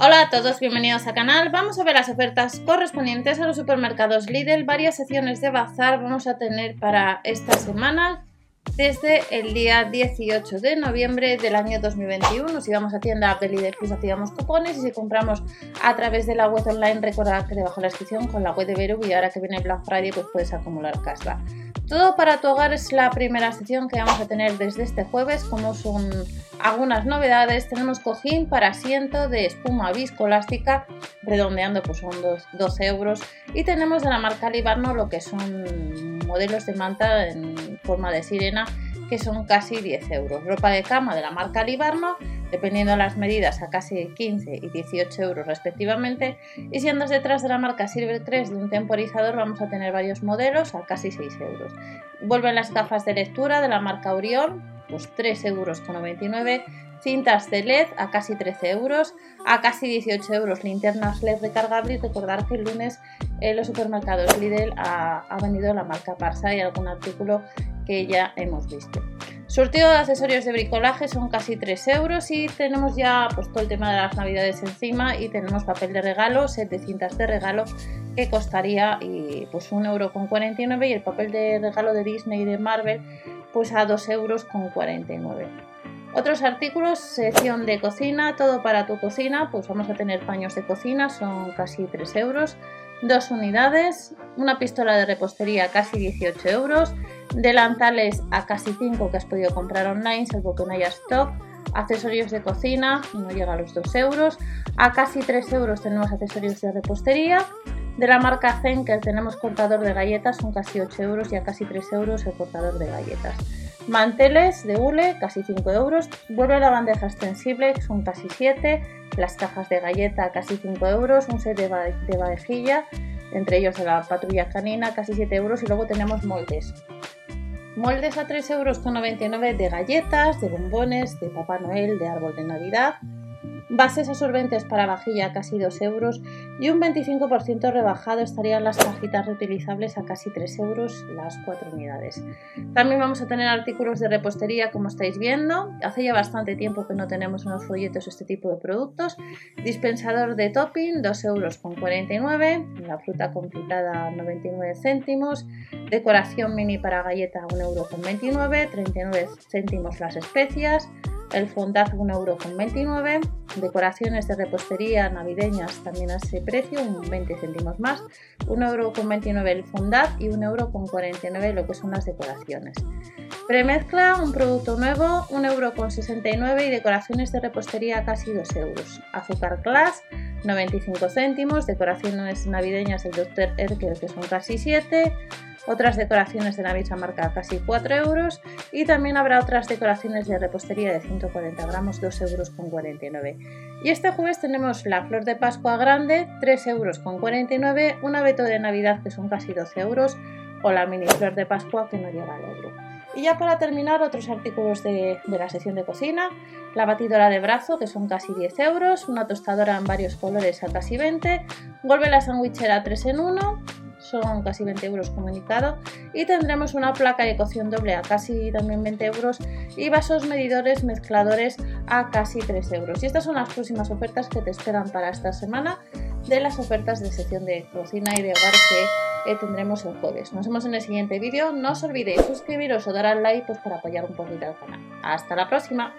Hola a todos, bienvenidos al canal. Vamos a ver las ofertas correspondientes a los supermercados Lidl. Varias secciones de bazar vamos a tener para esta semana desde el día 18 de noviembre del año 2021. Si vamos a tienda de Lidl Plus activamos cupones y si compramos a través de la web online recuerda que debajo de la descripción con la web de Veru y ahora que viene Black Friday pues puedes acumular cashback. Todo para tu hogar es la primera sección que vamos a tener desde este jueves, como son algunas novedades. Tenemos cojín para asiento de espuma viscoelástica, redondeando pues son 12 euros. Y tenemos de la marca Libarno lo que son modelos de manta en forma de sirena, que son casi 10 euros. Ropa de cama de la marca Libarno dependiendo de las medidas, a casi 15 y 18 euros respectivamente. Y si andas detrás de la marca Silvercrest de un temporizador, vamos a tener varios modelos a casi 6 euros. Vuelven las gafas de lectura de la marca Orion, pues 3 euros con 99 cintas de LED a casi 13 euros, a casi 18 euros linternas LED recargables recordar que el lunes en los supermercados Lidl ha, ha venido la marca Parsa y algún artículo que ya hemos visto. Surtido de accesorios de bricolaje son casi 3 euros y tenemos ya pues, todo el tema de las navidades encima y tenemos papel de regalo, set de cintas de regalo que costaría y, pues 1,49 euro y el papel de regalo de Disney y de Marvel pues a 2,49 euros con 49. Otros artículos, sección de cocina, todo para tu cocina, pues vamos a tener paños de cocina, son casi 3 euros, dos unidades, una pistola de repostería casi 18 euros, delantales a casi 5 que has podido comprar online, salvo que no haya stock, accesorios de cocina, no llega a los 2 euros, a casi 3 euros tenemos accesorios de repostería, de la marca Zenker tenemos cortador de galletas, son casi 8 euros y a casi 3 euros el cortador de galletas. Manteles de hule, casi 5 euros. Vuelve la bandeja extensible, son casi 7. Las cajas de galleta, casi 5 euros. Un set de, de vajilla, entre ellos de la patrulla canina, casi 7 euros. Y luego tenemos moldes. Moldes a 3,99 euros de galletas, de bombones, de Papá Noel, de árbol de Navidad. Bases absorbentes para vajilla a casi 2 euros y un 25% rebajado estarían las cajitas reutilizables a casi 3 euros las 4 unidades. También vamos a tener artículos de repostería como estáis viendo. Hace ya bastante tiempo que no tenemos unos folletos este tipo de productos. Dispensador de topping 2 euros con 49. La fruta confitada 99 céntimos. Decoración mini para galleta 1 euro con 29. 39 céntimos las especias el fondant 1,29€, decoraciones de repostería navideñas también a ese precio, un 20 céntimos más, 1,29€ el fondant y 1,49€ lo que son las decoraciones. Premezcla, un producto nuevo, 1,69€ y decoraciones de repostería casi 2 euros. Azúcar Glass, 95 céntimos, decoraciones navideñas del Dr. Erkel que son casi 7, otras decoraciones de la misma marca casi 4 euros y también habrá otras decoraciones de repostería de 140 gramos 2 euros con 49 y este jueves tenemos la flor de pascua grande 3 euros con 49 un abeto de navidad que son casi 12 euros o la mini flor de pascua que no llega al euro y ya para terminar, otros artículos de, de, la sección de cocina, la batidora de brazo, que son casi 10 euros, una tostadora en varios colores a casi 20, vuelve la sandwichera 3 en 1, son casi 20 euros comunicado y tendremos una placa de cocción doble a casi también 20 euros y vasos medidores mezcladores a casi 3 euros y estas son las próximas ofertas que te esperan para esta semana de las ofertas de sección de cocina y de hogar que tendremos el jueves. Nos vemos en el siguiente vídeo. No os olvidéis suscribiros o dar al like pues, para apoyar un poquito al canal. Hasta la próxima.